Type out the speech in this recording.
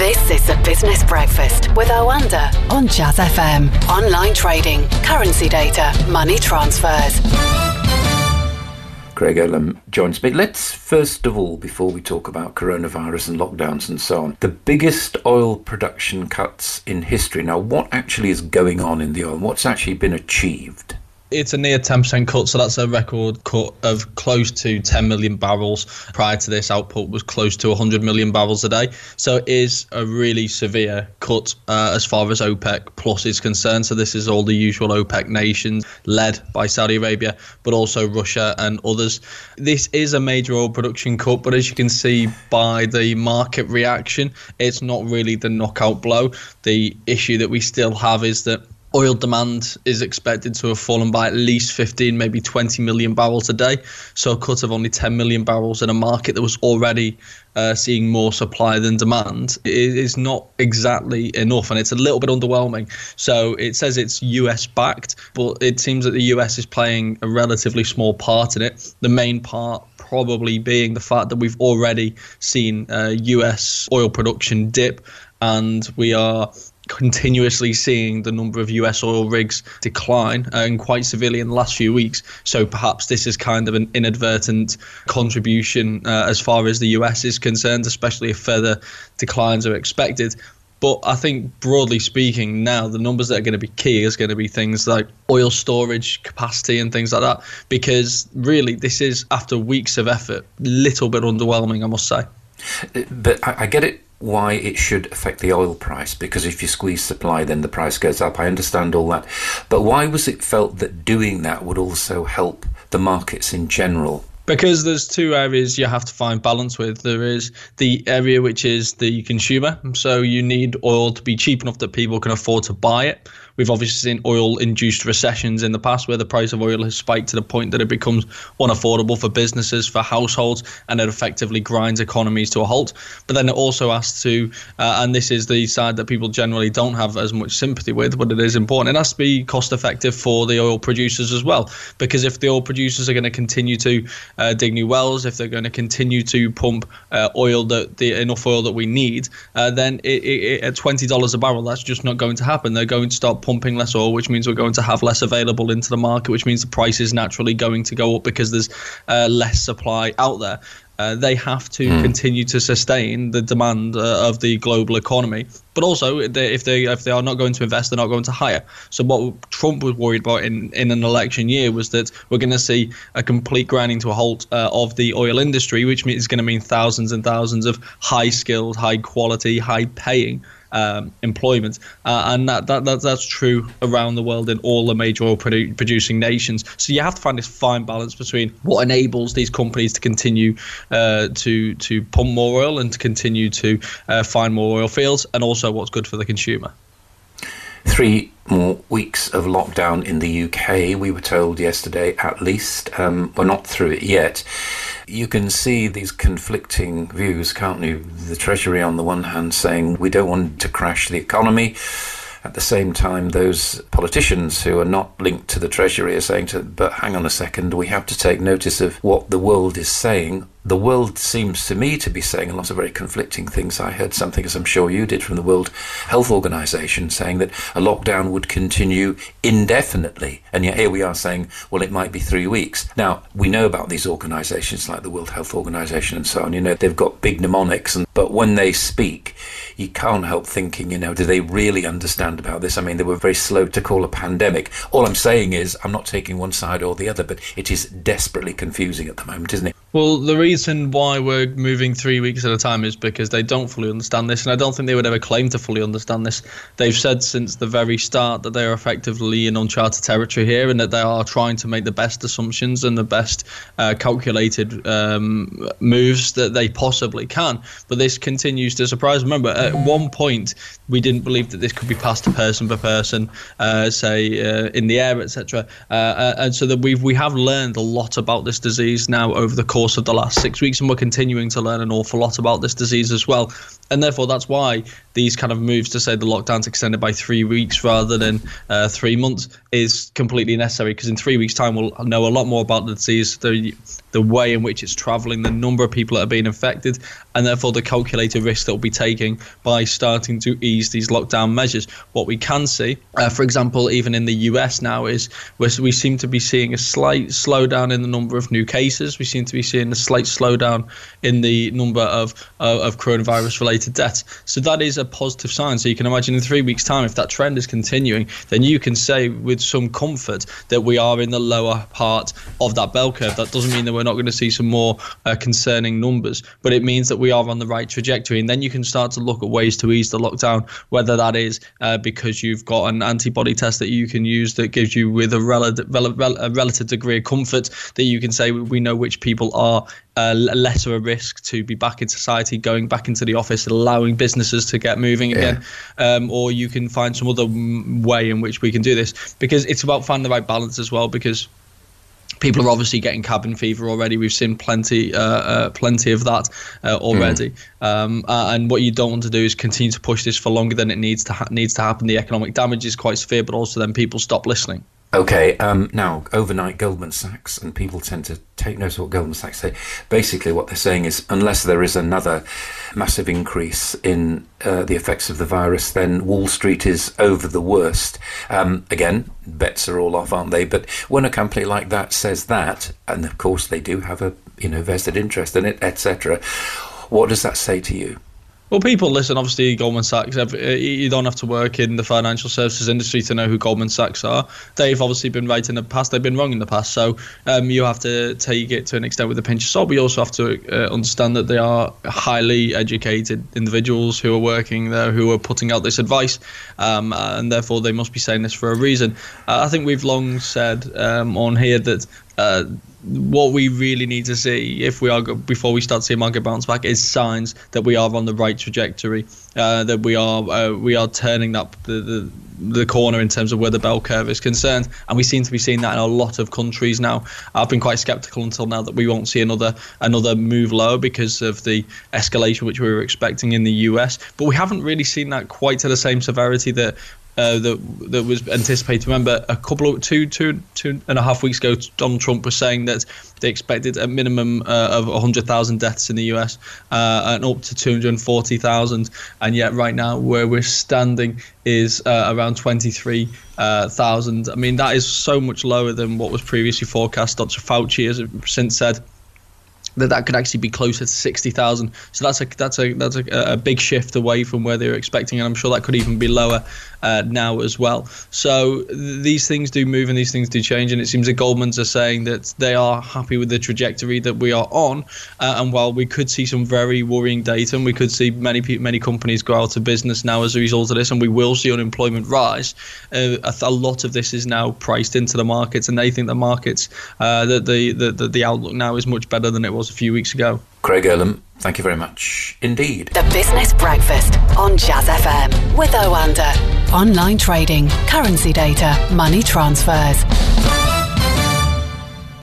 This is the Business Breakfast with Oanda on Jazz FM. Online trading, currency data, money transfers. Craig Erlam joins me. Let's first of all, before we talk about coronavirus and lockdowns and so on, the biggest oil production cuts in history. Now, what actually is going on in the oil? What's actually been achieved? It's a near 10% cut, so that's a record cut of close to 10 million barrels. Prior to this, output was close to 100 million barrels a day. So it is a really severe cut uh, as far as OPEC Plus is concerned. So this is all the usual OPEC nations, led by Saudi Arabia, but also Russia and others. This is a major oil production cut, but as you can see by the market reaction, it's not really the knockout blow. The issue that we still have is that oil demand is expected to have fallen by at least 15, maybe 20 million barrels a day. So a cut of only 10 million barrels in a market that was already uh, seeing more supply than demand is not exactly enough, and it's a little bit underwhelming. So it says it's US backed, but it seems that the US is playing a relatively small part in it. The main part probably being the fact that we've already seen uh, US oil production dip, and we are continuously seeing the number of US oil rigs decline uh, and quite severely in the last few weeks. So perhaps this is kind of an inadvertent contribution uh, as far as the US is concerned, especially if further declines are expected. But I think broadly speaking, now the numbers that are going to be key is going to be things like oil storage capacity and things like that. Because really, this is after weeks of effort, little bit underwhelming, I must say. But I, I get it why it should affect the oil price because if you squeeze supply then the price goes up i understand all that but why was it felt that doing that would also help the markets in general because there's two areas you have to find balance with. There is the area which is the consumer, so you need oil to be cheap enough that people can afford to buy it. We've obviously seen oil induced recessions in the past where the price of oil has spiked to the point that it becomes unaffordable for businesses, for households, and it effectively grinds economies to a halt. But then it also has to, uh, and this is the side that people generally don't have as much sympathy with, but it is important. It has to be cost effective for the oil producers as well. Because if the oil producers are going to continue to uh, dig new wells, if they're going to continue to pump uh, oil that the enough oil that we need, uh, then it, it, at twenty dollars a barrel, that's just not going to happen. They're going to start pumping less oil, which means we're going to have less available into the market, which means the price is naturally going to go up because there's uh, less supply out there. Uh, they have to mm. continue to sustain the demand uh, of the global economy. But also, they, if they if they are not going to invest, they're not going to hire. So what Trump was worried about in, in an election year was that we're going to see a complete grinding to a halt uh, of the oil industry, which is going to mean thousands and thousands of high skilled, high quality, high paying um, employment, uh, and that, that, that that's true around the world in all the major oil produ- producing nations. So you have to find this fine balance between what enables these companies to continue uh, to to pump more oil and to continue to uh, find more oil fields, and also what's good for the consumer three more weeks of lockdown in the UK. We were told yesterday, at least. Um, we're not through it yet. You can see these conflicting views, can't you? The Treasury, on the one hand, saying we don't want to crash the economy. At the same time, those politicians who are not linked to the Treasury are saying to, but hang on a second, we have to take notice of what the world is saying the world seems to me to be saying a lot of very conflicting things. I heard something, as I'm sure you did, from the World Health Organization saying that a lockdown would continue indefinitely. And yet here we are saying, well, it might be three weeks. Now, we know about these organizations like the World Health Organization and so on. You know, they've got big mnemonics, and, but when they speak, you can't help thinking, you know, do they really understand about this? I mean, they were very slow to call a pandemic. All I'm saying is, I'm not taking one side or the other, but it is desperately confusing at the moment, isn't it? Well, the reason why we're moving three weeks at a time is because they don't fully understand this, and I don't think they would ever claim to fully understand this. They've said since the very start that they are effectively in uncharted territory here, and that they are trying to make the best assumptions and the best uh, calculated um, moves that they possibly can. But this continues to surprise. Remember, at one point we didn't believe that this could be passed person per person, uh, say uh, in the air, etc. Uh, uh, and so that we've we have learned a lot about this disease now over the course course of the last six weeks, and we're continuing to learn an awful lot about this disease as well. And therefore, that's why these kind of moves to say the lockdown's extended by three weeks rather than uh, three months is completely necessary because in three weeks' time we'll know a lot more about the disease, the the way in which it's travelling, the number of people that are being infected, and therefore the calculated risk that we'll be taking by starting to ease these lockdown measures. What we can see, uh, for example, even in the US now, is we seem to be seeing a slight slowdown in the number of new cases. We seem to be seeing a slight slowdown in the number of uh, of coronavirus related deaths. So that is a positive sign. So you can imagine in three weeks' time, if that trend is continuing, then you can say with some comfort that we are in the lower part of that bell curve. That doesn't mean that we're not going to see some more uh, concerning numbers, but it means that we are on the right trajectory. And then you can start to look at ways to ease the lockdown, whether that is uh, because you've got an antibody test that you can use that gives you with a relative, a relative degree of comfort that you can say we know which people are uh, lesser a risk to be back in society, going back into the office, allowing businesses to get moving again, yeah. um, or you can find some other way in which we can do this because it's about finding the right balance as well because people are obviously getting cabin fever already. We've seen plenty, uh, uh, plenty of that uh, already. Mm. Um, and what you don't want to do is continue to push this for longer than it needs to ha- needs to happen. The economic damage is quite severe, but also then people stop listening. Okay, um, now overnight Goldman Sachs, and people tend to take note of what Goldman Sachs say. Basically, what they're saying is unless there is another massive increase in uh, the effects of the virus, then Wall Street is over the worst. Um, again, bets are all off, aren't they? But when a company like that says that, and of course they do have a you know vested interest in it, etc., what does that say to you? Well, people listen. Obviously, Goldman Sachs. You don't have to work in the financial services industry to know who Goldman Sachs are. They've obviously been right in the past. They've been wrong in the past. So um, you have to take it to an extent with a pinch of salt. But you also have to uh, understand that they are highly educated individuals who are working there, who are putting out this advice, um, and therefore they must be saying this for a reason. Uh, I think we've long said um, on here that uh, what we really need to see if we are before we start seeing market bounce back is signs that we are on the right trajectory, uh, that we are uh, we are turning up the, the the corner in terms of where the bell curve is concerned, and we seem to be seeing that in a lot of countries now. I've been quite sceptical until now that we won't see another another move lower because of the escalation which we were expecting in the US, but we haven't really seen that quite to the same severity that uh, that that was anticipated. Remember, a couple of two two two and a half weeks ago, Donald Trump was saying that they expected a minimum uh, of 100,000 deaths in the US uh, and up to 240,000, and yet right now where we're standing is uh, around 23,000. I mean, that is so much lower than what was previously forecast. Dr. Fauci has since said that that could actually be closer to 60,000. So that's a that's a that's a, a, big shift away from where they were expecting, and I'm sure that could even be lower uh, now as well. So th- these things do move and these things do change, and it seems that Goldman's are saying that they are happy with the trajectory that we are on. Uh, and while we could see some very worrying data, and we could see many many companies go out of business now as a result of this, and we will see unemployment rise, uh, a, a, lot of this is now priced into the markets, and they think the markets uh, that the the the outlook now is much better than it was a few weeks ago. Craig Erlam, thank you very much indeed. The Business Breakfast on Jazz FM with Oanda. Online trading, currency data, money transfers.